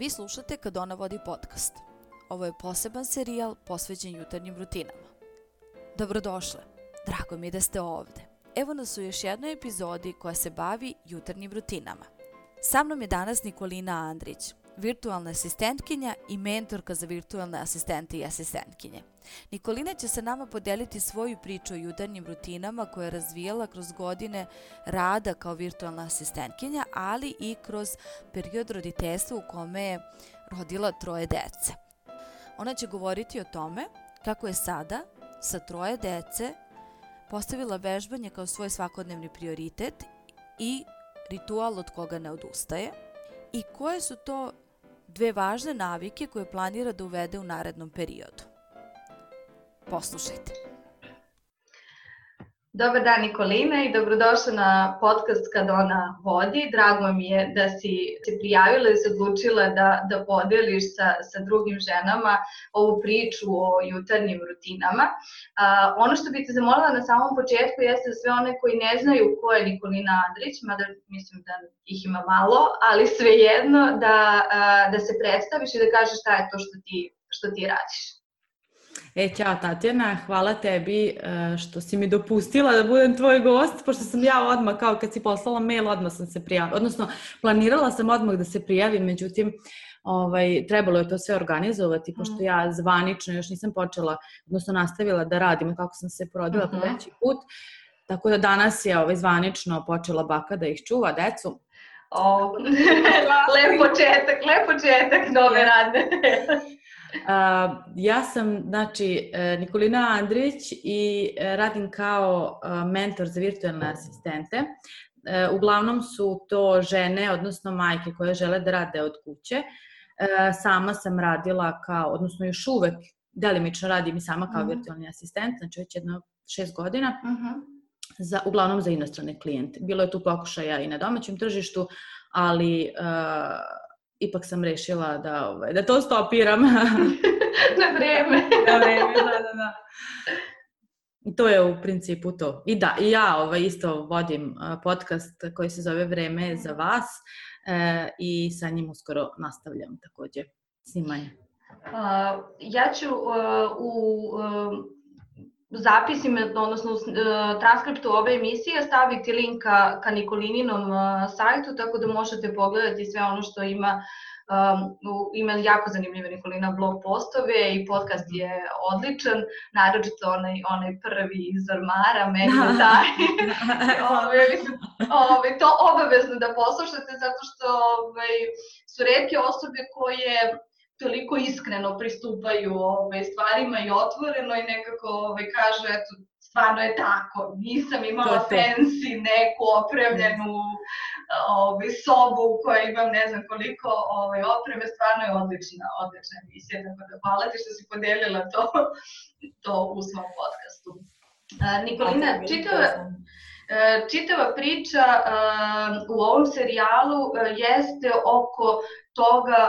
Vi slušate Kad ona vodi podcast. Ovo je poseban serijal posvećen jutarnjim rutinama. Dobrodošle, drago mi je da ste ovde. Evo nas u još jednoj epizodi koja se bavi jutarnjim rutinama. Sa mnom je danas Nikolina Andrić, virtualna asistentkinja i mentorka za virtualne asistente i asistentkinje. Nikolina će sa nama podeliti svoju priču o jutarnjim rutinama koje je razvijala kroz godine rada kao virtualna asistentkinja, ali i kroz period roditeljstva u kome je rodila troje dece. Ona će govoriti o tome kako je sada sa troje dece postavila vežbanje kao svoj svakodnevni prioritet i ritual od koga ne odustaje i koje su to dve važne navike koje planira da uvede u narednom periodu. Poslušajte. Dobar dan Nikolina i dobrodošla na podcast kad ona vodi. Drago mi je da si se prijavila i se odlučila da, da podeliš sa, sa drugim ženama ovu priču o jutarnjim rutinama. A, ono što bih te zamolila na samom početku jeste da sve one koji ne znaju ko je Nikolina Andrić, mada mislim da ih ima malo, ali svejedno da, a, da se predstaviš i da kažeš šta je to što ti, što ti radiš. E, ćao Tatjana, hvala tebi e, što si mi dopustila da budem tvoj gost, pošto sam ja odmah, kao kad si poslala mail, odmah sam se prijavila, odnosno planirala sam odmah da se prijavim, međutim, ovaj, trebalo je to sve organizovati, pošto mm. ja zvanično još nisam počela, odnosno nastavila da radim kako sam se porodila mm -hmm. po treći put, tako da danas je ovaj, zvanično počela baka da ih čuva, decu. O, lep početak, lep početak nove radne. Ja sam, znači, e, Nikolina Andrić i e, radim kao e, mentor za virtualne asistente. Uglavnom su to žene, odnosno majke koje žele da rade od kuće. Sama sam radila kao, odnosno još uvek delimično radim i sama kao mhm. virtualni asistent, znači već jedno šest godina. Uh mhm. -huh. Za, uglavnom za inostrane klijente. Bilo je tu pokušaja i na domaćem tržištu, ali uh, ipak sam rešila da, ovaj, da to stopiram. Na vreme. Na vreme, da, da, da. I to je u principu to. I da, i ja ovaj, isto vodim podcast koji se zove Vreme za vas e, i sa njim uskoro nastavljam takođe snimanje. Uh, ja ću uh, u uh, zapisima, odnosno u transkriptu ove emisije staviti link ka, ka Nikolininom sajtu, tako da možete pogledati sve ono što ima um, ima jako zanimljive Nikolina blog postove i podcast je odličan, naročito onaj, onaj prvi iz ormara, meni je taj. ove, ove, to obavezno da poslušate zato što ove, su redke osobe koje toliko iskreno pristupaju ove, stvarima i otvoreno i nekako ove, kažu, eto, stvarno je tako, nisam imala to fancy neku opremljenu ove, sobu u kojoj imam ne znam koliko ove, opreme, stvarno je odlična, odlična emisija, tako da hvala ti što si podelila to, to u svom podcastu. Nikolina, čitava, e, čitava priča u ovom serijalu e, jeste oko toga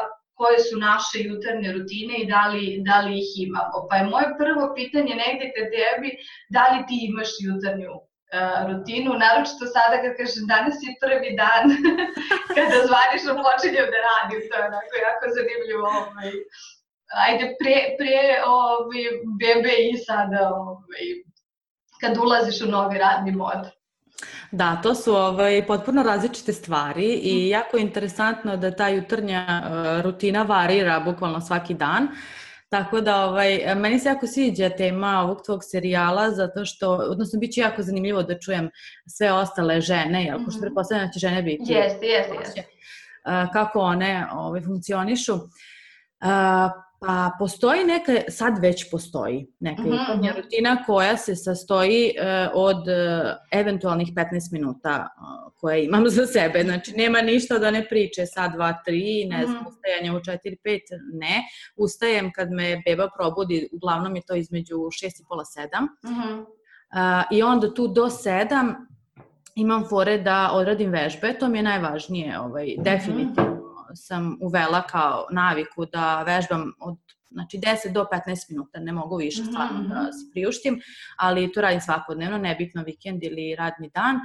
koje su naše jutarnje rutine i da li, da li ih imamo. Pa je moje prvo pitanje negde ka tebi, da li ti imaš jutarnju uh, rutinu, naročito sada kad kažem danas je prvi dan kada zvanično počinjem da radim, to je onako jako zanimljivo. Ovaj. Ajde, pre, pre ovaj, bebe i sada ovaj, kad ulaziš u novi radni mod. Da, to su ovaj, potpuno različite stvari i mhm. jako je interesantno da ta jutarnja uh, rutina varira bukvalno svaki dan. Tako da, ovaj, meni se jako sviđa tema ovog tvog serijala, zato što, odnosno, bit će jako zanimljivo da čujem sve ostale žene, jel, mm -hmm. pošto pretpostavljam da će žene biti. Jeste, jeste, jeste. Kako one ovaj, funkcionišu. Uh, Pa postoji neka, sad već postoji neka mm -hmm. rutina koja se sastoji uh, od uh, eventualnih 15 minuta uh, koje imam za sebe. Znači, nema ništa da ne priče sad, dva, tri, ne znam, -hmm. ustajanje u 4, 5, ne. Ustajem kad me beba probudi, uglavnom je to između 6 i pola 7. Mm -hmm. uh, I onda tu do 7 imam fore da odradim vežbe, to mi je najvažnije, ovaj, definitivno sam uvela kao naviku da vežbam od znači 10 do 15 minuta, ne mogu više mhm, stvarno mm -hmm. da se priuštim, ali to radim svakodnevno, nebitno vikend ili radni dan.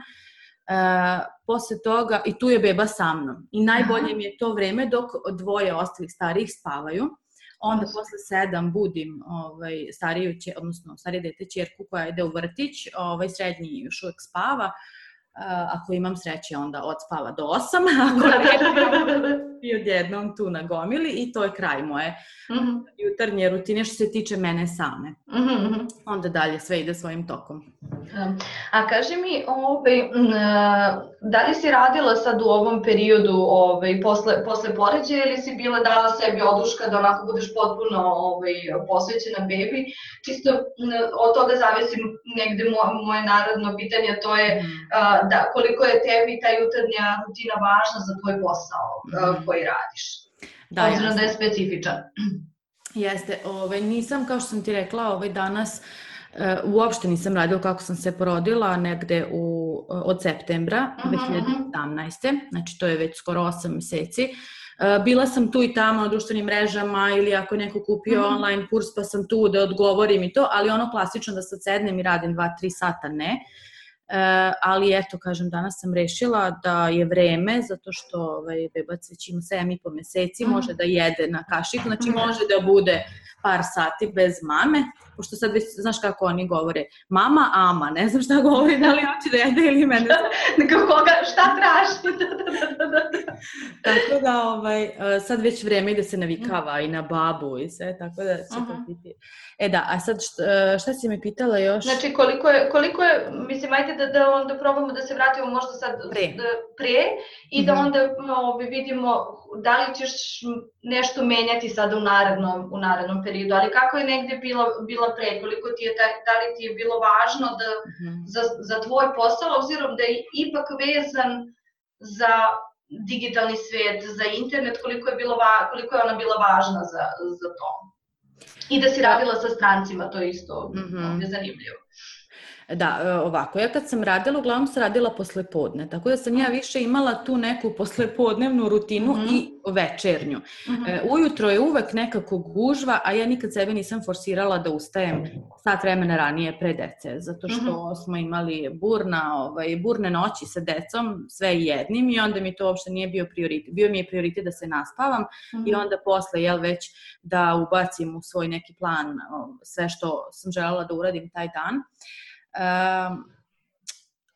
posle toga, i tu je beba sa mnom. I najbolje mi je to vreme dok dvoje ostalih starijih spavaju. Onda posle sedam budim ovaj, stariju, odnosno starije dete čerku koja ide u vrtić, ovaj, srednji još uvek spava. Uh, ako imam sreće, onda odspava do 8, ako ne, i odjednom tu na gomili i to je kraj moje mm -hmm. jutarnje rutine što se tiče mene same. Mm -hmm. Onda dalje sve ide svojim tokom. A kaži mi, ovaj, da li si radila sad u ovom periodu ovaj, posle, posle poređaja ili si bila dala sebi oduška da onako budeš potpuno ovaj, posvećena bebi? Čisto od toga zavisi negde moje, moje narodno pitanje, to je mm. Da, koliko je tebi ta jutarnja rutina važna za tvoj posao mm. koji radiš. Da, Obzirom da je specifičan. Jeste, ovaj, nisam, kao što sam ti rekla, ovaj, danas Uh, uopšte nisam radila kako sam se porodila, negde u, od septembra uh -huh, 2017. Znači to je već skoro 8 meseci. Bila sam tu i tamo na društvenim mrežama ili ako je neko kupio uh -huh. online kurs pa sam tu da odgovorim i to, ali ono klasično da sad sednem i radim 2-3 sata ne. Uh, ali eto, kažem, danas sam rešila da je vreme, zato što ovaj, bebac već ima 7,5 meseci, -huh. može da jede na kašik, znači može da bude par sati bez mame, pošto sad već znaš kako oni govore, mama, ama, ne znam šta govori, da li hoće da jede ili mene. Nego koga, šta traži? tako da, ovaj, sad već vreme da se navikava i na babu i sve, tako da će to biti. E da, a sad šta, šta si me pitala još? Znači, koliko je, koliko je mislim, ajde da, da onda probamo da se vratimo možda sad pre, da, pre i da onda ovaj, vidimo da li ćeš nešto menjati sada u narednom, u narednom periodu, ali kako je negde bila, bila pre, koliko ti je, da, da li ti je bilo važno da, mm -hmm. za, za tvoj posao, obzirom da je ipak vezan za digitalni svet, za internet, koliko je, bilo, koliko je ona bila važna za, za to. I da si radila sa strancima, to je isto mm -hmm. zanimljivo. Da, e, ovako, ja kad sam radila, uglavnom sam radila posle podne, tako da sam ja više imala tu neku poslepodnevnu rutinu mm -hmm. i večernju. Mm -hmm. e, ujutro je uvek nekako gužva, a ja nikad sebe nisam forsirala da ustajem sat vremena ranije pre dece, zato što mm -hmm. smo imali burna, ovaj, burne noći sa decom, sve jednim i onda mi to uopšte nije bio prioritet. Bio mi je prioritet da se naspavam mm -hmm. i mhm. onda posle, jel, već da ubacim u svoj neki plan sve što sam želela da uradim taj dan.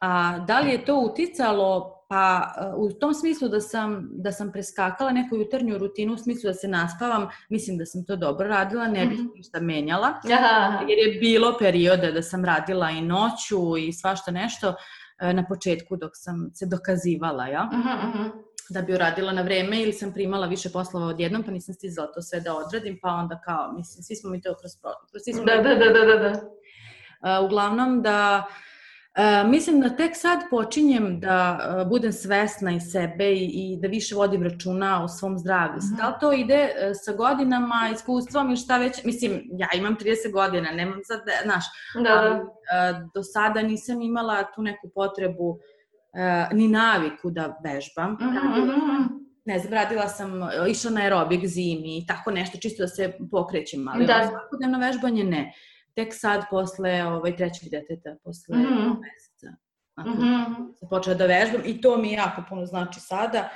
A da li je to uticalo Pa u tom smislu da sam, da sam preskakala neku jutarnju rutinu, u smislu da se naspavam, mislim da sam to dobro radila, ne bih -hmm. ništa menjala. Aha. Jer je bilo perioda da sam radila i noću i svašta nešto e, na početku dok sam se dokazivala, ja? Mm -hmm. da bi uradila na vreme ili sam primala više poslova odjednom pa nisam stizala to sve da odradim pa onda kao, mislim, svi smo mi to kroz, kroz svi smo da, da, da, da, da. Uh, uglavnom da uh, mislim da tek sad počinjem da uh, budem svesna i sebe i, i da više vodim računa o svom zdravlju. Mm -hmm. Da li to ide uh, sa godinama, iskustvom i šta već, mislim, ja imam 30 godina, nemam sad, znaš, da, da. ali uh, do sada nisam imala tu neku potrebu uh, ni naviku da vežbam. Mm -hmm. ne znam, radila sam, išla na aerobik zimi i tako nešto, čisto da se pokrećem, ali da. svakodnevno vežbanje ne tek sad posle ovaj, trećeg deteta, posle mm -hmm. meseca. Ako mm -hmm. sam počela da vežbam i to mi jako puno znači sada.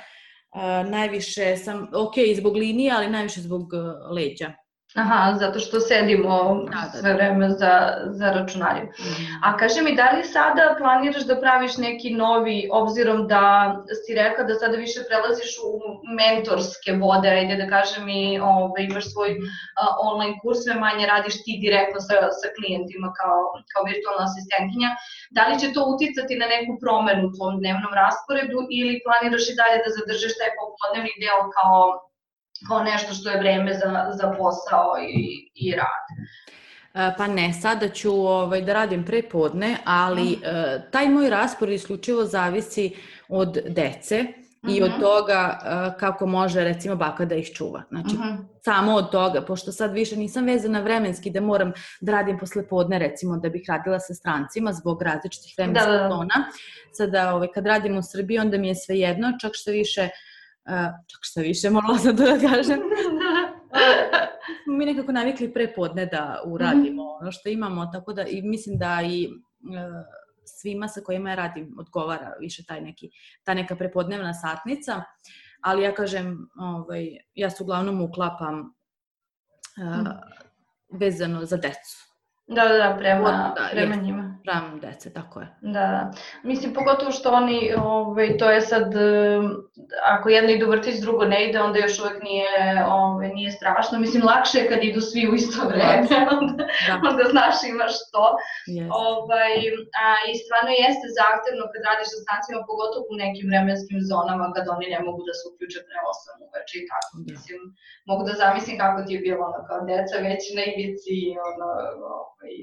Uh, najviše sam, ok, zbog linije, ali najviše zbog uh, leđa. Aha, zato što sedimo da, da, sve da. vreme za, za računarjem. Mm. A kaže mi, da li sada planiraš da praviš neki novi, obzirom da si rekla da sada više prelaziš u mentorske vode, ajde da kažem i ove, ovaj, imaš svoj uh, online kurs, sve manje radiš ti direktno sa, sa klijentima kao, kao virtualna asistentkinja, da li će to uticati na neku promenu u tvom dnevnom rasporedu ili planiraš i dalje da zadržiš taj popodnevni deo kao kao nešto što je vreme za, za posao i, i rad. E, pa ne, sada ću ovaj, da radim prepodne, ali mm. uh, taj moj raspor isključivo zavisi od dece i od mhm. toga uh, kako može recimo baka da ih čuva. Znači, mm -hmm. samo od toga, pošto sad više nisam vezana vremenski da moram da radim posle podne recimo da bih radila sa strancima zbog različitih vremenskih da, da, da. zona. Sada ovaj, kad radim u Srbiji onda mi je sve jedno, čak što više uh, čak šta više, morala sam to da kažem. mi nekako navikli pre podne da uradimo mm -hmm. ono što imamo, tako da i mislim da i svima sa kojima ja radim odgovara više taj neki, ta neka prepodnevna satnica, ali ja kažem, ovaj, ja se uglavnom uklapam uh, vezano za decu. Da, da, da, prema, da, prema njima. Prema dece, tako je. Da, da. Mislim, pogotovo što oni, ovaj, to je sad, ako jedno ide u vrtić, drugo ne ide, onda još uvek nije, ovaj, nije strašno. Mislim, lakše je kad idu svi u isto vreme, onda, da. onda znaš imaš to. Yes. Ovaj, a, I stvarno jeste zahtevno kad radiš sa stancima, pogotovo u nekim vremenskim zonama kad oni ne mogu da se uključe pre 8 uveče i tako. Da. Mislim, mogu da zamislim kako ti je bilo ono kao deca već na ivici, ono, ovaj,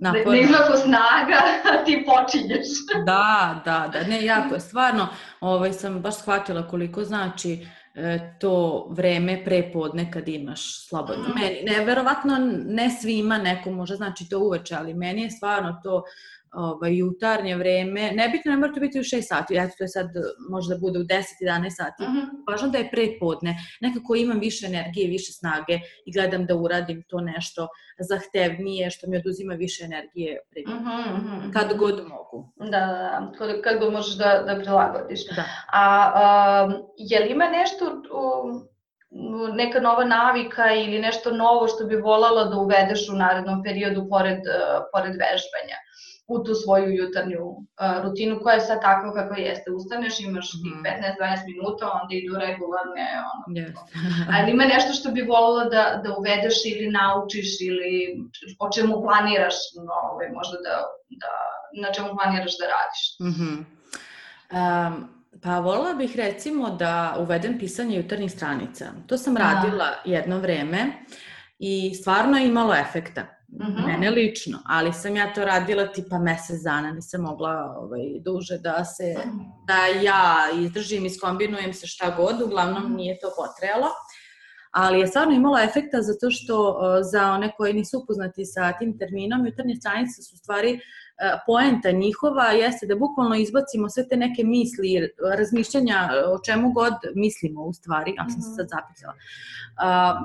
Naporno. Ne izlako snaga, ti počinješ. da, da, da, ne, jako je, stvarno, ovaj, sam baš shvatila koliko znači e, to vreme pre podne kad imaš slobodno. Mm. Meni, ne, verovatno ne svima, neko može znači to uveče, ali meni je stvarno to ovaj, jutarnje vreme, nebitno ne mora to biti u 6 sati, eto to je sad, možda bude u 10-11 sati, mm -hmm. važno da je prepodne, nekako imam više energije, više snage i gledam da uradim to nešto zahtevnije, što mi oduzima više energije pre, mm -hmm. kad god mogu. Da, da, da, kad, god možeš da, da prilagodiš. Da. A, a je li ima nešto u, neka nova navika ili nešto novo što bi volala da uvedeš u narednom periodu pored, uh, pored vežbanja? U tu svoju jutarnju uh, rutinu koja je sad takva kako jeste. Ustaneš, imaš tih 15-20 mhm. minuta, onda idu regularne. Ono, yes. Ali ima nešto što bi volila da, da uvedeš ili naučiš ili o čemu planiraš, no, ovaj, možda da, da, na čemu planiraš da radiš. Mm -hmm. um, Pa volila bih recimo da uvedem pisanje jutarnjih stranica. To sam radila jedno vreme i stvarno je imalo efekta. Mm -hmm. Mene lično, ali sam ja to radila tipa mesec dana, nisam mogla ovaj, duže da se, da ja izdržim, iskombinujem se šta god, uglavnom mhm. nije to potrejalo. Ali je stvarno imalo efekta zato što za one koji nisu upoznati sa tim terminom, jutarnje stranice su stvari e, poenta njihova jeste da bukvalno izbacimo sve te neke misli, razmišljanja o čemu god mislimo u stvari, ja sam se sad mhm. zapisala,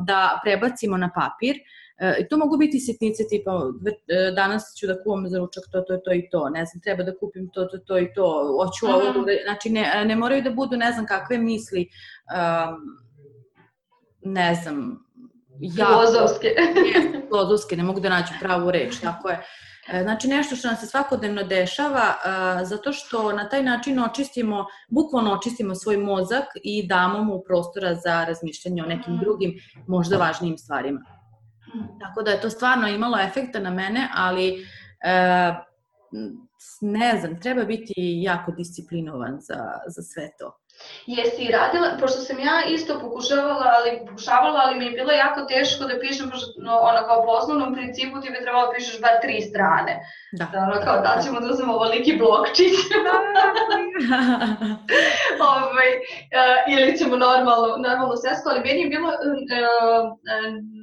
da prebacimo na papir E, to mogu biti sitnice tipa e, danas ću da kuvam za ručak to, to, to i to, ne znam, treba da kupim to, to, to i to, hoću ovo, da, znači ne, ne moraju da budu ne znam kakve misli, um, ne znam, ja, filozofske. ne, filozofske, ne mogu da nađu pravu reč, tako je. E, znači nešto što nam se svakodnevno dešava zato što na taj način očistimo, bukvalno očistimo svoj mozak i damo mu prostora za razmišljanje o nekim drugim možda važnijim stvarima. Tako da je to stvarno imalo efekta na mene, ali e, ne znam, treba biti jako disciplinovan za, za sve to. Jesi radila, pošto sam ja isto pokušavala, ali pokušavala, ali mi je bilo jako teško da pišem, pošto no, ono kao po osnovnom principu ti bi trebalo da pišeš bar tri strane. Da. Da, ono kao da ćemo da uzmemo ovoliki blokčić. ovaj, uh, ili ćemo normalno, normalno svesku, ali meni je bilo uh, uh,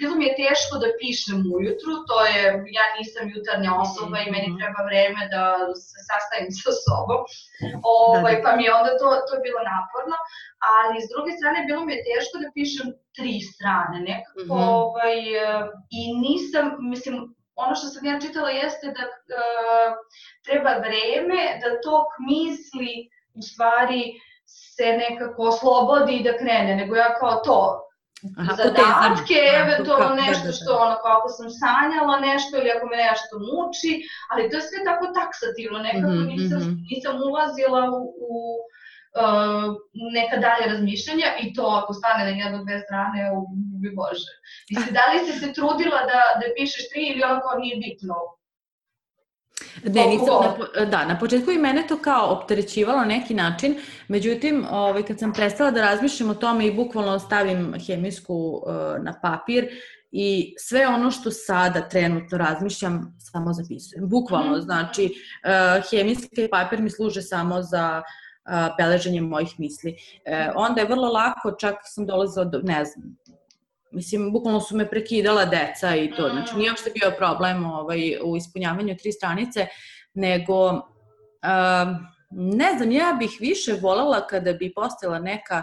bilo mi je teško da pišem ujutru, to je, ja nisam jutarnja osoba i meni mhm. treba vreme da se sastavim sa sobom, ovaj, da, da. pa mi je onda to, to je bilo naporno, ali s druge strane bilo mi je teško da pišem tri strane nekako, -hmm. ovaj, i nisam, mislim, ono što sam ja čitala jeste da uh, treba vreme da tok misli u stvari se nekako oslobodi i da krene, nego ja kao to, Aha, zadatke, eventualno nešto što ono kako sam sanjala nešto ili ako me nešto muči, ali to je sve tako taksativno, nekako mm -hmm. nisam, mhm. nisam ulazila u, u uh, neka dalje razmišljanja i to ako stane na jedno dve strane, bi bože. Mislim, da li si se trudila da, da pišeš tri ili onako nije bitno? Ne, nisam, na, da, na početku i mene to kao opterećivalo na neki način, međutim, ovaj, kad sam prestala da razmišljam o tome i bukvalno stavim hemijsku uh, na papir i sve ono što sada trenutno razmišljam, samo zapisujem. Bukvalno, mm. znači, uh, hemijski papir mi služe samo za uh, beleženje mojih misli. Uh, onda je vrlo lako, čak sam dolazila do, ne znam, Mislim, bukvalno su me prekidala deca i to. Znači, nije uopšte bio problem ovaj, u ispunjavanju tri stranice, nego, um, ne znam, ja bih više volela kada bi postala neka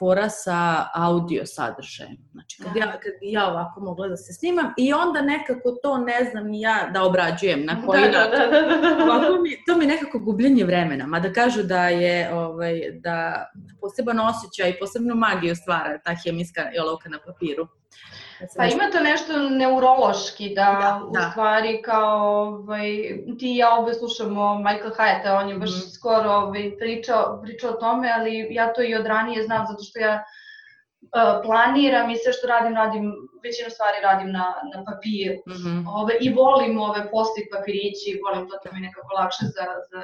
fora sa audio sadržajem. Znači, kad ja, kad bi ja ovako mogla da se snimam i onda nekako to ne znam ni ja da obrađujem na koji Da, način. da, da, da, da. Ovako mi, to mi je nekako gubljenje vremena, mada kažu da je ovaj, da poseban osjećaj i posebnu magiju stvara ta hemijska olovka na papiru. Se Pa nešto- ima to nešto neurološki da, Da, u da. stvari kao ovaj, ti i ja obe slušamo Michael Hyatta, on je baš Mhm. skoro ovaj, pričao, pričao o tome, ali ja to i od ranije znam zato što ja uh, planiram i sve što radim, radim, većinu stvari radim na, na papiru. Mhm. Ove, I volim ove post-it papirići, volim to da mi nekako lakše za, za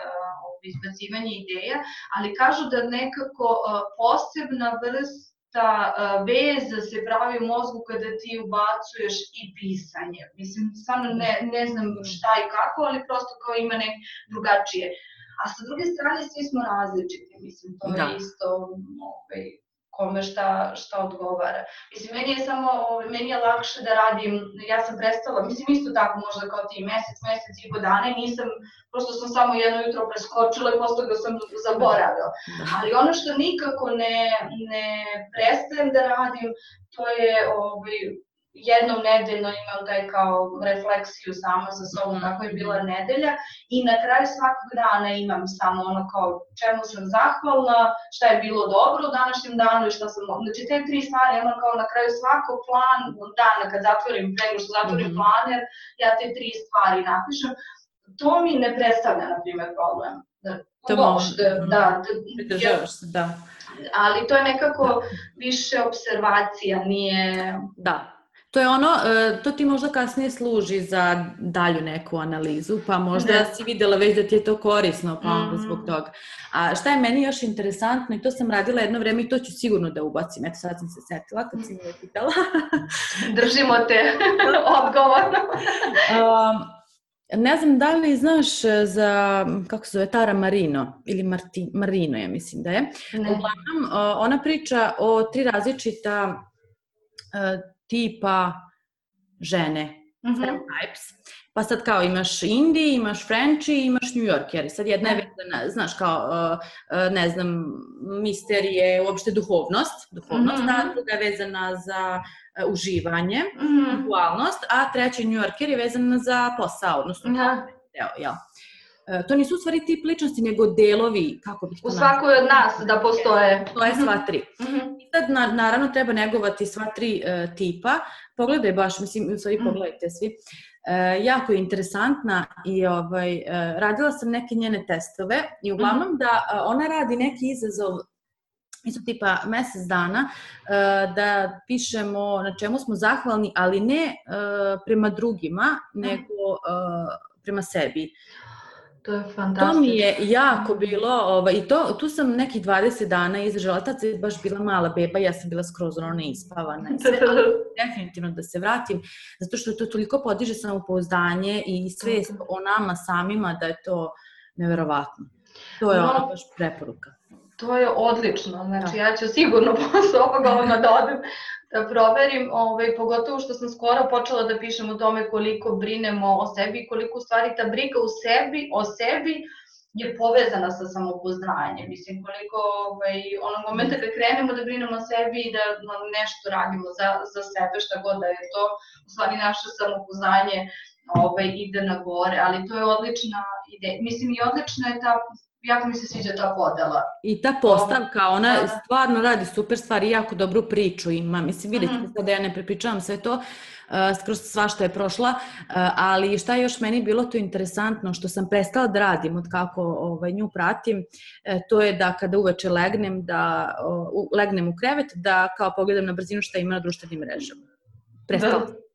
ove, izbacivanje ideja, ali kažu da nekako uh, posebna vrsta uh, veza se pravi u mozgu kada ti ubacuješ i pisanje. Mislim, stvarno ne, ne znam šta i kako, ali prosto kao ima nek drugačije. A sa druge strane svi smo različiti, mislim, to Da. je isto ovaj, kome šta, šta odgovara. Mislim, meni je samo, ovaj, meni je lakše da radim, ja sam prestala, mislim isto tako možda kao ti, mesec, mesec i po dana i nisam, prosto sam samo jedno jutro preskočila i posle ga sam zaboravila. Da. Ali ono što nikako ne, ne prestajem da radim, to je ovaj, jednom nedeljno imam taj kao refleksiju sama sa sobom Mhm. kako je bila nedelja i na kraju svakog dana imam samo ono kao čemu sam zahvalna, šta je bilo dobro u današnjem danu i šta sam, znači te tri stvari, ono kao na kraju svakog plan dana kad zatvorim, pre nego što zatvorim Mhm. planer, ja te tri stvari napišem, to mi ne predstavlja, na primjer, problem. Da, To mo- uopšte, mhm. da, da, Pridržavaš se, da. ali to je nekako više observacija, nije... Da. To je ono, e, to ti možda kasnije služi za dalju neku analizu, pa možda Da. si videla već da ti je to korisno, pa onda Mhm. zbog toga. A šta je meni još interesantno, i to sam radila jedno vreme i to ću sigurno da ubacim, eto sad sam se setila kad si me pitala. Držimo te odgovorno. Um, ne znam da li znaš e, za, kako se zove, Tara Marino, ili Marti, Marino, ja mislim da je. Ne. Uglavnom, ona priča o tri različita uh, tipa žene, Mhm. stereotypes. Pa sad kao imaš Indiji, imaš French i imaš New Yorker. I sad jedna je Da. vezana, znaš, kao, uh, uh, ne znam, misterije, uopšte duhovnost, duhovnost, Mhm. a druga je vezana za uh, uživanje, Mhm. dualnost, a treći New Yorker je vezana za posao, odnosno Da. deo, jel? E, to nisu u stvari tip ličnosti, nego delovi, kako bih to U svakoj od nas da postoje. To je sva tri. Mhm. I sad, na, naravno, treba negovati sva tri e, tipa. Pogledaj baš, mislim, u stvari Mm. pogledajte svi. E, jako je interesantna i ovaj, e, radila sam neke njene testove i uglavnom da e, ona radi neki izazov isto tipa mesec dana da pišemo na čemu smo zahvalni, ali ne prema drugima, nego e, prema sebi. To je fantastično. To mi je jako bilo, ovaj, i to, tu sam nekih 20 dana izdržala, tad sam baš bila mala beba, ja sam bila skroz ono neispavana i sve, ali definitivno da se vratim, zato što to toliko podiže samopouzdanje i svest o nama samima da je to neverovatno. To je No. ono baš preporuka. To je odlično, znači Da. ja ću sigurno posle ovoga odmah da odem da proverim, ovaj, pogotovo što sam skoro počela da pišem o tome koliko brinemo o sebi koliko u stvari ta briga u sebi, o sebi je povezana sa samopoznanjem. Mislim, koliko ovaj, onog momenta kad krenemo da brinemo o sebi i da nešto radimo za, za sebe, šta god da je to, u stvari naše samopoznanje ovaj, ide na gore, ali to je odlična ideja. Mislim, i odlična je ta, jako mi se sviđa ta podela. I ta postavka, ona Da, stvarno radi super stvari, jako dobru priču ima. Mislim, vidite Mhm. sad da ja ne prepričavam sve to, uh, skroz svašta je prošla, uh, ali šta je još meni bilo to interesantno, što sam prestala da radim od kako ovaj, nju pratim, e, to je da kada uveče legnem, da o, u- legnem u krevet, da kao pogledam na brzinu šta ima na društvenim mrežama. Prestala. Da.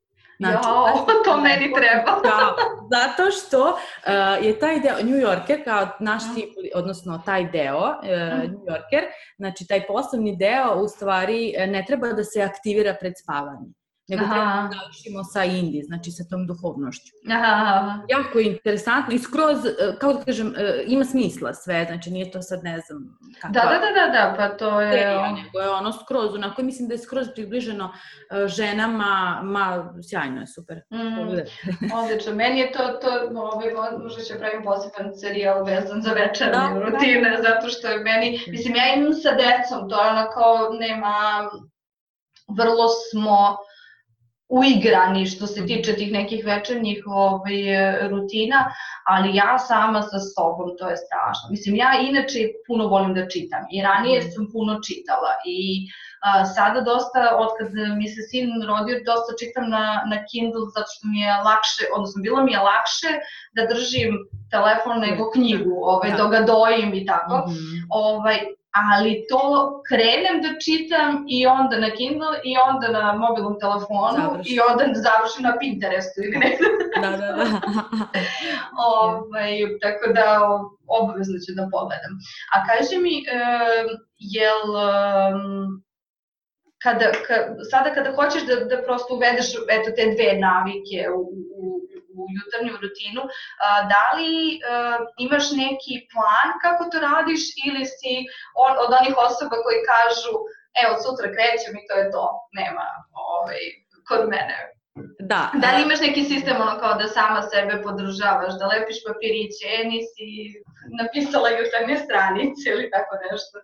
Znači, Jao, to meni treba. Da, zato što uh, je taj deo, New Yorker kao naš tip, odnosno taj deo, uh, New Yorker, znači taj poslovni deo u stvari eh, ne treba da se aktivira pred spavanje. Nego Aha. treba da završimo sa indi, znači sa tom duhovnošću. Aha. Jako je interesantno i skroz, e, kako da kažem, e, ima smisla sve, znači nije to sad ne znam kakva Da, da, da, da, da, pa to je... serija, nego je ono skroz, onako mislim da je skroz približeno e, ženama, ma, sjajno je, super. Mm, odlično. Meni je to, to ovaj, mo- možda će pravim poseban serijal vezan za večernje Da, da. rutine, zato što je meni, mislim, ja imam sa decom, to je ono kao nema, vrlo smo uigrani što se tiče tih nekih večernjih ovaj, rutina, ali ja sama sa sobom, to je strašno. Mislim, ja inače puno volim da čitam i ranije sam puno čitala i a, sada dosta, otkad mi se sin rodio, dosta čitam na, na Kindle zato što mi je lakše, odnosno bilo mi je lakše da držim telefon nego knjigu, ovaj, Da. dok ga dojim i tako. Mhm. Ovaj, ali to krenem da čitam i onda na Kindle i onda na mobilnom telefonu Završi. i onda završim na Pinterestu ili nekde. Da, da, da. ovaj, tako da obavezno ću da pogledam. A kaži mi, jel kada, ka, sada kada hoćeš da, da prosto uvedeš eto, te dve navike u, u, jutarnju rutinu, da li a, imaš neki plan kako to radiš ili si od onih osoba koji kažu evo sutra krećem i to je to, nema ovaj, kod mene. Da, Da li a- imaš neki sistem ono kao da sama sebe podržavaš, da lepiš papiriće, e, nisi napisala jutarnje stranice ili tako nešto?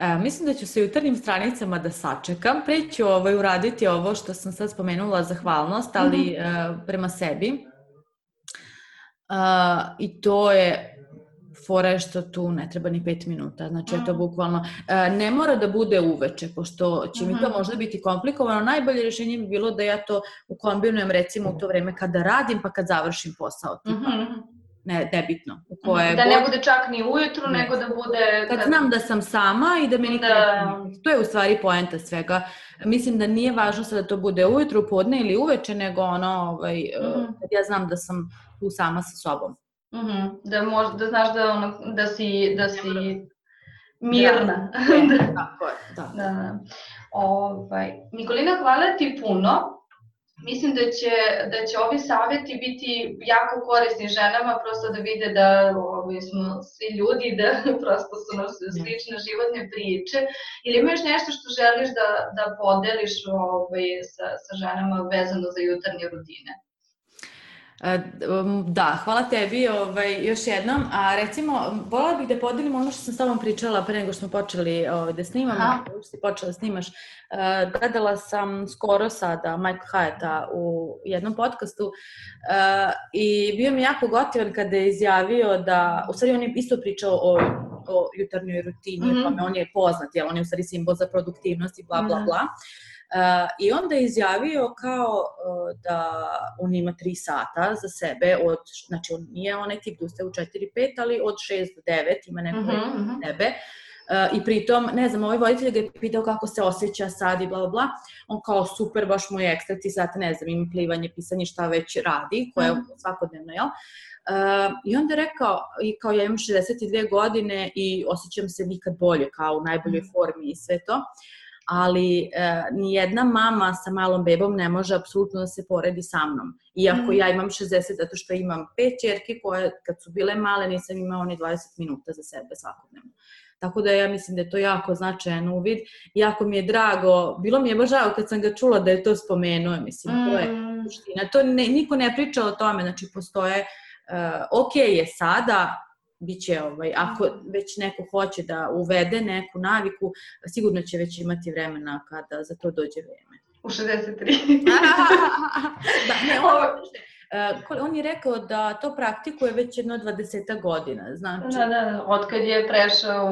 E, mislim da ću sa jutarnjim stranicama da sačekam. Pre ću ovaj, uraditi ovo što sam sad spomenula, zahvalnost, ali Mhm. e, prema sebi. E, I to je fora što tu ne treba ni pet minuta, znači je to Mhm. bukvalno, e, ne mora da bude uveče, pošto će mi to Mhm. možda biti komplikovano, najbolje rješenje bi bilo da ja to ukombinujem recimo u to vreme kada radim pa kad završim posao, tipa, Mhm. Ne, nebitno, u koje Da ne bude čak ni ujutru, Ne. nego da bude... kad znam da sam sama i da me niko Da. To je u stvari poenta svega. Mislim da nije važno sad da to bude ujutru, podne ili uveče, nego ono, ovaj, Mhm. kad ja znam da sam tu sama sa sobom. Mhm, Da, možda, da znaš da, ono, da, si, da si mirna. E, Tako je, da. Da, da. Ovaj, Nikolina, hvala ti puno. Mislim da će, da će ovi savjeti biti jako korisni ženama, prosto da vide da ovaj, smo svi ljudi, da prosto su nam slične životne priče. Ili imaš nešto što želiš da, da podeliš ovaj, sa, sa ženama vezano za jutarnje rutine? E, um, Da, hvala tebi ovaj, još jednom. A recimo, voljela bih da podelim ono što sam s tobom pričala pre nego što smo počeli ovaj, da snimamo, Aha. što si počela da snimaš. E, Gledala sam skoro sada Michael Hyatta u jednom podcastu e, i bio mi jako gotivan kada je izjavio da, u stvari on je isto pričao o, o jutarnjoj rutini, Mhm. mm -hmm. on je poznat, jel, on je u stvari simbol za produktivnost i bla bla Da. bla. Uh, I onda je izjavio kao uh, da on ima tri sata za sebe, od, znači on nije onaj tip da ustaje u 4-5, ali od 6 do 9 ima neko vreme mhm. za sebe. Uh, I pritom, ne znam, ovaj voditelj ga je pitao kako se osjeća sad i bla bla bla. On kao super, baš mu je ekstra, ti sad ne znam, ima plivanje, pisanje, šta već radi, koje je Mhm. svakodnevno, jel? Uh, I onda je rekao, i kao ja imam 62 godine i osjećam se nikad bolje, kao u najboljoj Mhm. formi i sve to ali e, ni jedna mama sa malom bebom ne može apsolutno da se poredi sa mnom. Iako Mhm. ja imam 60, zato što imam pet čerke koje kad su bile male nisam imala ni 20 minuta za sebe svakodnevno. Tako da ja mislim da je to jako značajan uvid. Jako mi je drago, bilo mi je baš žao kad sam ga čula da je to spomenuo, mislim, to je Mm, suština. To ne, niko ne priča o tome, znači postoje, uh, ok je sada, biće ovaj, ako već neko hoće da uvede neku naviku, sigurno će već imati vremena kada za to dođe vreme. u 63. da, ne, uh, on je rekao da to praktikuje već jedno 20 godina, znači. Da, da, da, otkad je prešao.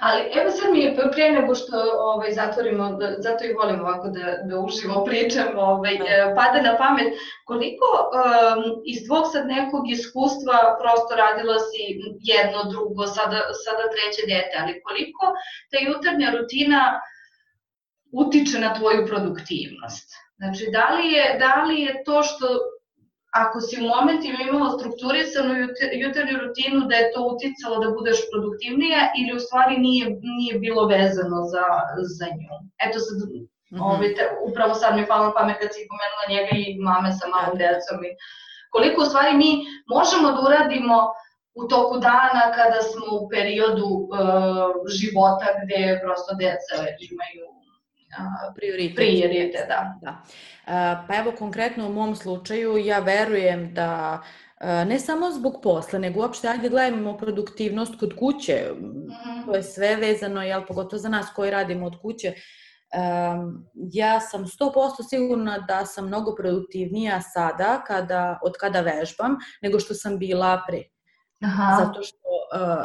Ali evo sad mi je pre nego što ovaj, zatvorimo, da, zato i volim ovako da, da uživo pričam, ovaj, Da. e, pada na pamet koliko um, iz tvog sad nekog iskustva prosto radila si jedno, drugo, sada, sada treće dete, ali koliko ta jutarnja rutina utiče na tvoju produktivnost? Znači, da li je, da li je to što ako si u momentima imala strukturisanu jut- jutarnju rutinu da je to uticalo da budeš produktivnija ili u stvari nije, nije bilo vezano za, za nju? Eto sad, Mm -hmm. Ovi, te, upravo sad mi palo pamet kad si pomenula njega i mame sa malom da. decom. I koliko u stvari mi možemo da uradimo u toku dana kada smo u periodu uh, života gde prosto deca imaju uh, prioritet. prioritet da. da. Pa evo konkretno u mom slučaju ja verujem da ne samo zbog posla, nego uopšte ajde gledamo produktivnost kod kuće, -hmm. to je sve vezano, jel, pogotovo za nas koji radimo od kuće, Um, ja sam 100% sigurna da sam mnogo produktivnija sada kada, od kada vežbam nego što sam bila pre. Aha. Zato što uh,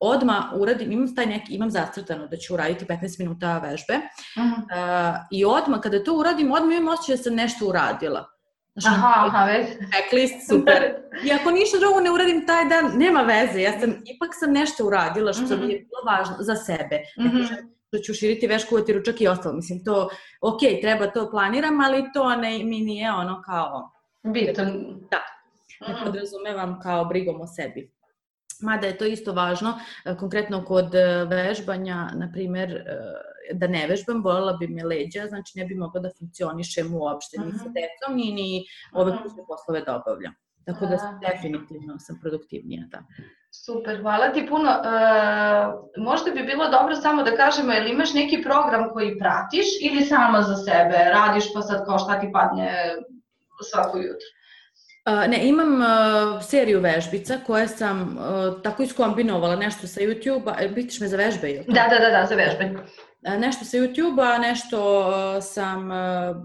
odma uradim, imam taj neki, imam zacrtano da ću uraditi 15 minuta vežbe uh, i odma kada to uradim, odma imam osjećaj da sam nešto uradila. Znači, aha, aha, već. Checklist, super. I ako ništa drugo ne uradim taj dan, nema veze. Ja sam, ipak sam nešto uradila što mm -hmm. mi je bilo važno za sebe. Mm -hmm. Ne kažem, da ću širiti veš, kuvati ručak i ostalo. Mislim, to, ok, treba to planiram, ali to ne, mi nije ono kao... Bitan. Da. Ne mm. podrazumevam kao brigom o sebi. Mada je to isto važno, e, konkretno kod e, vežbanja, na primer, e, da ne vežbam, voljela bi me leđa, znači ne bi mogla da funkcionišem uopšte ni sa mhm. decom, ni, ni ove mhm. kućne poslove da obavljam. Tako da sam, definitivno sam produktivnija, da. Super, hvala ti puno. E, možda bi bilo dobro samo da kažemo, jel imaš neki program koji pratiš ili sama za sebe radiš pa sad kao šta ti padne svako jutro? Ne, imam uh, seriju vežbica koje sam uh, tako iskombinovala nešto sa YouTube-a. Bitiš me za vežbe ili? Da, da, da, da, za vežbe. Nešto sa YouTube-a, nešto uh, sam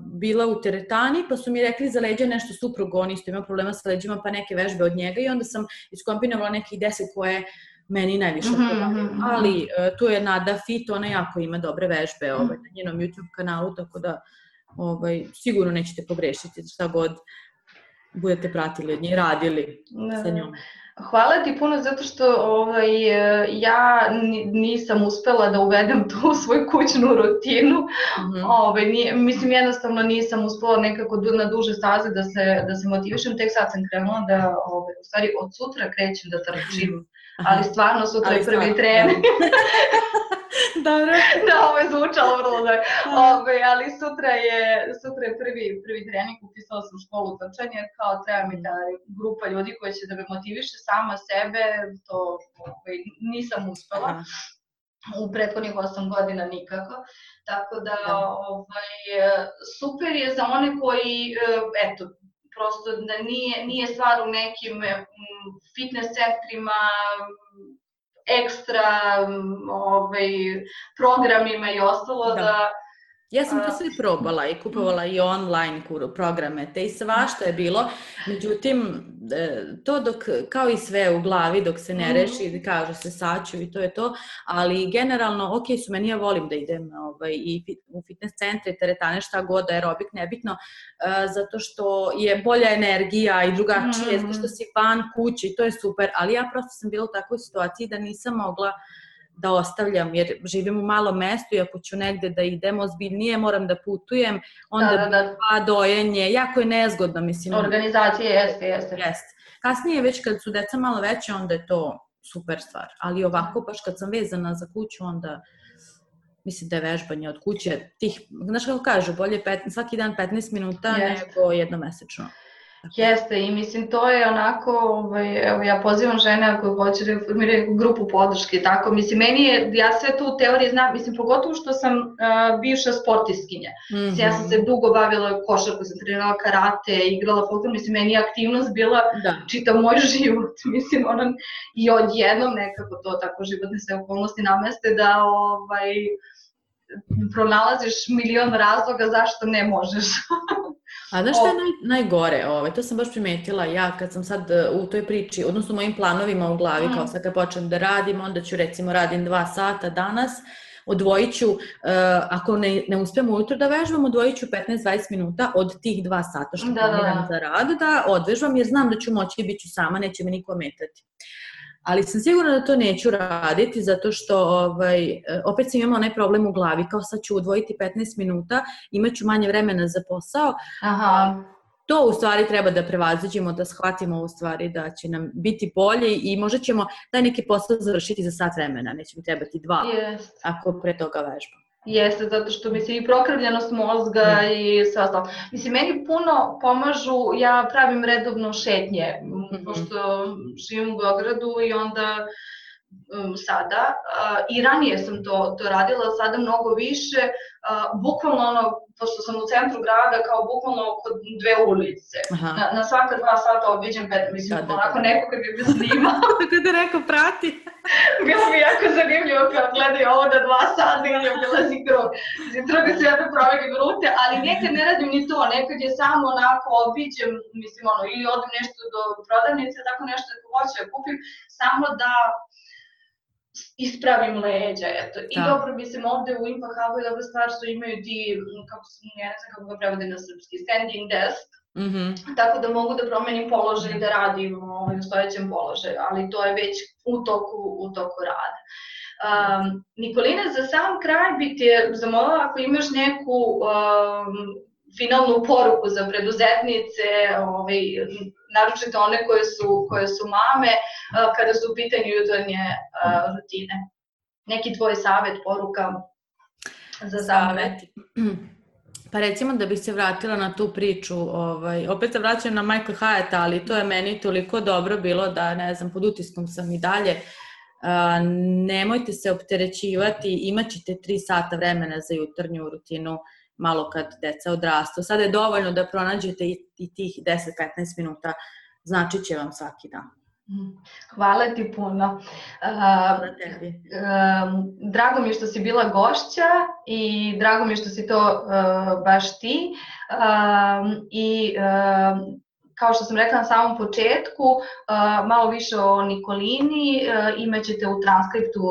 bila u teretani, pa su mi rekli za leđa nešto suprug, on isto ima problema sa leđima, pa neke vežbe od njega i onda sam iskombinovala nekih deset koje meni najviše mm -hmm. Ali tu je Nada Fit, ona jako ima dobre vežbe ovaj, na njenom YouTube kanalu, tako da ovaj, sigurno nećete pogrešiti šta god budete pratili od nje, radili sa njom. Hvala ti puno zato što ovaj, ja nisam uspela da uvedem tu u svoju kućnu rutinu. Mm -hmm. ovaj, nije, mislim, jednostavno nisam uspela nekako na duže staze da se, da se motivišem. Tek sad sam krenula da, ovaj, u stvari, od sutra krećem da trčim. Mm. Ali stvarno sutra ali je prvi trening. Dobro. da, ovo je zvučalo vrlo da. Ove, ali sutra je, sutra je prvi, prvi trening, upisala sam školu trčanja, kao treba mi da grupa ljudi koja će da me motiviše sama sebe, to ove, nisam uspela. Aha u prethodnih 8 godina nikako. Tako da, da. ovaj, super je za one koji, eto, prosto da nije, nije stvar u nekim fitness centrima, ekstra ovaj, programima i ostalo da, da Ja sam to sve probala i kupovala i online programe, te i svašta je bilo. Međutim, e, to dok, kao i sve u glavi, dok se ne mhm. reši, kaže se saću i to je to, ali generalno, ok su meni, ja volim da idem ovaj, i u fitness centre, teretane, šta god, aerobik, nebitno, uh, zato što je bolja energija i drugačije, mm -hmm. što si van kući, to je super, ali ja prosto sam bila u takvoj situaciji da nisam mogla uh, da ostavljam, jer živim u malom mestu i ako ću negde da idem ozbiljnije, moram da putujem, onda da, da, da. pa dojenje, jako je nezgodno, mislim. Organizacije jeste, jeste. Jeste. Kasnije, već kad su deca malo veće, onda je to super stvar. Ali ovako, baš kad sam vezana za kuću, onda mislim da je vežbanje od kuće tih, znaš kako kažu, bolje pet, svaki dan 15 minuta yes. nego jednomesečno. Jeste i mislim to je onako, ovaj, evo ja pozivam žene ako hoće da formiraju grupu podrške tako, mislim meni je, ja sve tu u teoriji znam, mislim pogotovo što sam uh, bivša sportiskinja, mm -hmm. ja sam se mhm. dugo bavila košarku, sam trenirala karate, igrala fotbal, mislim meni je aktivnost bila da. čitav moj život, mislim ono, i odjednom nekako to tako životne sve okolnosti nameste da ovaj, pronalaziš milion razloga zašto ne možeš. A znaš šta je naj, najgore? Ove, ovaj, to sam baš primetila ja kad sam sad e, u toj priči, odnosno mojim planovima u glavi, mm. kao sad kad počnem da radim, onda ću recimo radim dva sata danas, odvojit ću, uh, ako ne, ne uspijem ujutro da vežbam, odvojit ću 15-20 minuta od tih dva sata što da, planiram da, da. za rad, da odvežbam, jer znam da ću moći i bit ću sama, neće me niko ometati ali sam sigurna da to neću raditi zato što ovaj, opet sam imala onaj problem u glavi, kao sad ću udvojiti 15 minuta, imaću manje vremena za posao. Aha. To u stvari treba da prevaziđemo, da shvatimo u stvari da će nam biti bolje i možda ćemo taj neki posao završiti za sat vremena, neće mi trebati dva, yes. ako pre toga vežbam. Jeste, zato što mislim i prokrvljenost mozga mm. i sve ostalo. Mislim, meni puno pomažu, ja pravim redovno šetnje, mm -hmm. pošto živim u Beogradu i onda um, sada. Uh, I ranije sam to, to radila, sada mnogo više. Uh, bukvalno ono, pošto sam u centru grada, kao bukvalno oko dve ulice. Na, na svaka dva sata obiđem pet, mislim, da, da, onako da. neko kad bi me snimao. kad te neko prati. Bilo mi jako zanimljivo kao gledaj ovo na dva sata ili obilazi krug. Mislim, truga se ja da promenim rute, ali nekad ne radim ni to, nekad je samo onako obiđem, mislim, ono, ili odem nešto do prodavnice, tako nešto ako hoće da kupim, samo da ispravim leđa, eto. I da. dobro, mislim, ovde u Impact Hubu je dobra stvar što imaju ti, kako se, ne znam kako ga prevode na srpski, standing desk, Mm -hmm. Tako da mogu da promenim položaj da radim ovaj, u stojećem položaju, ali to je već u toku, u toku rada. Um, Nikolina, za sam kraj bi te zamolila ako imaš neku um, finalnu poruku za preduzetnice, ovaj, naročito one koje su, koje su mame, kada su u pitanju jutarnje rutine. Neki tvoj savet, poruka za savet? Pa recimo da bih se vratila na tu priču, ovaj, opet se vraćam na Michael Hyatt, ali to je meni toliko dobro bilo da, ne znam, pod utiskom sam i dalje. Uh, nemojte se opterećivati, imat ćete 3 sata vremena za jutarnju rutinu, malo kad deca odrastu. Sada je dovoljno da pronađete i, i tih 10-15 minuta, znači će vam svaki dan. Mhm. Hvala ti puno. Hvala tebi. Drago mi je što si bila gošća i drago mi je što si to uh, baš ti. I kao što sam rekla na samom početku, uh, malo više o Nikolini uh, imaćete u transkriptu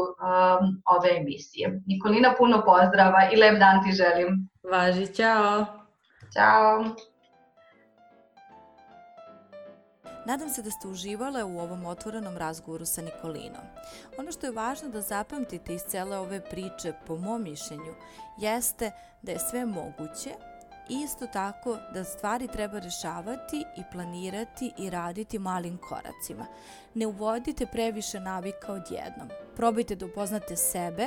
ove emisije. Nikolina, puno pozdrava i lep dan ti želim. Važi, čao. Ćao. Nadam se da ste uživale u ovom otvorenom razgovoru sa Nikolinom. Ono što je važno da zapamtite iz cele ove priče, po mom mišljenju, jeste da je sve moguće i isto tako da stvari treba rešavati i planirati i raditi malim koracima. Ne uvodite previše navika odjednom. Probajte da upoznate sebe,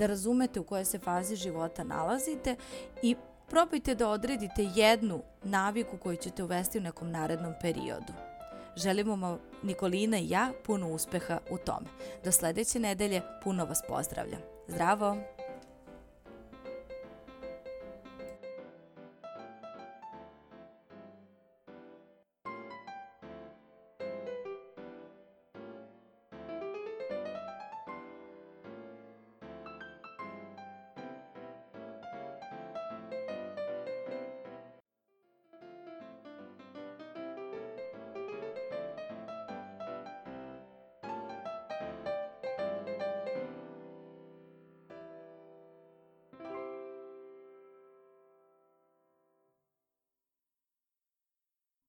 da razumete u kojoj se fazi života nalazite i probajte da odredite jednu naviku koju ćete uvesti u nekom narednom periodu. Želimo vam Nikolina i ja puno uspeha u tome. Do sledeće nedelje puno vas pozdravljam. Zdravo!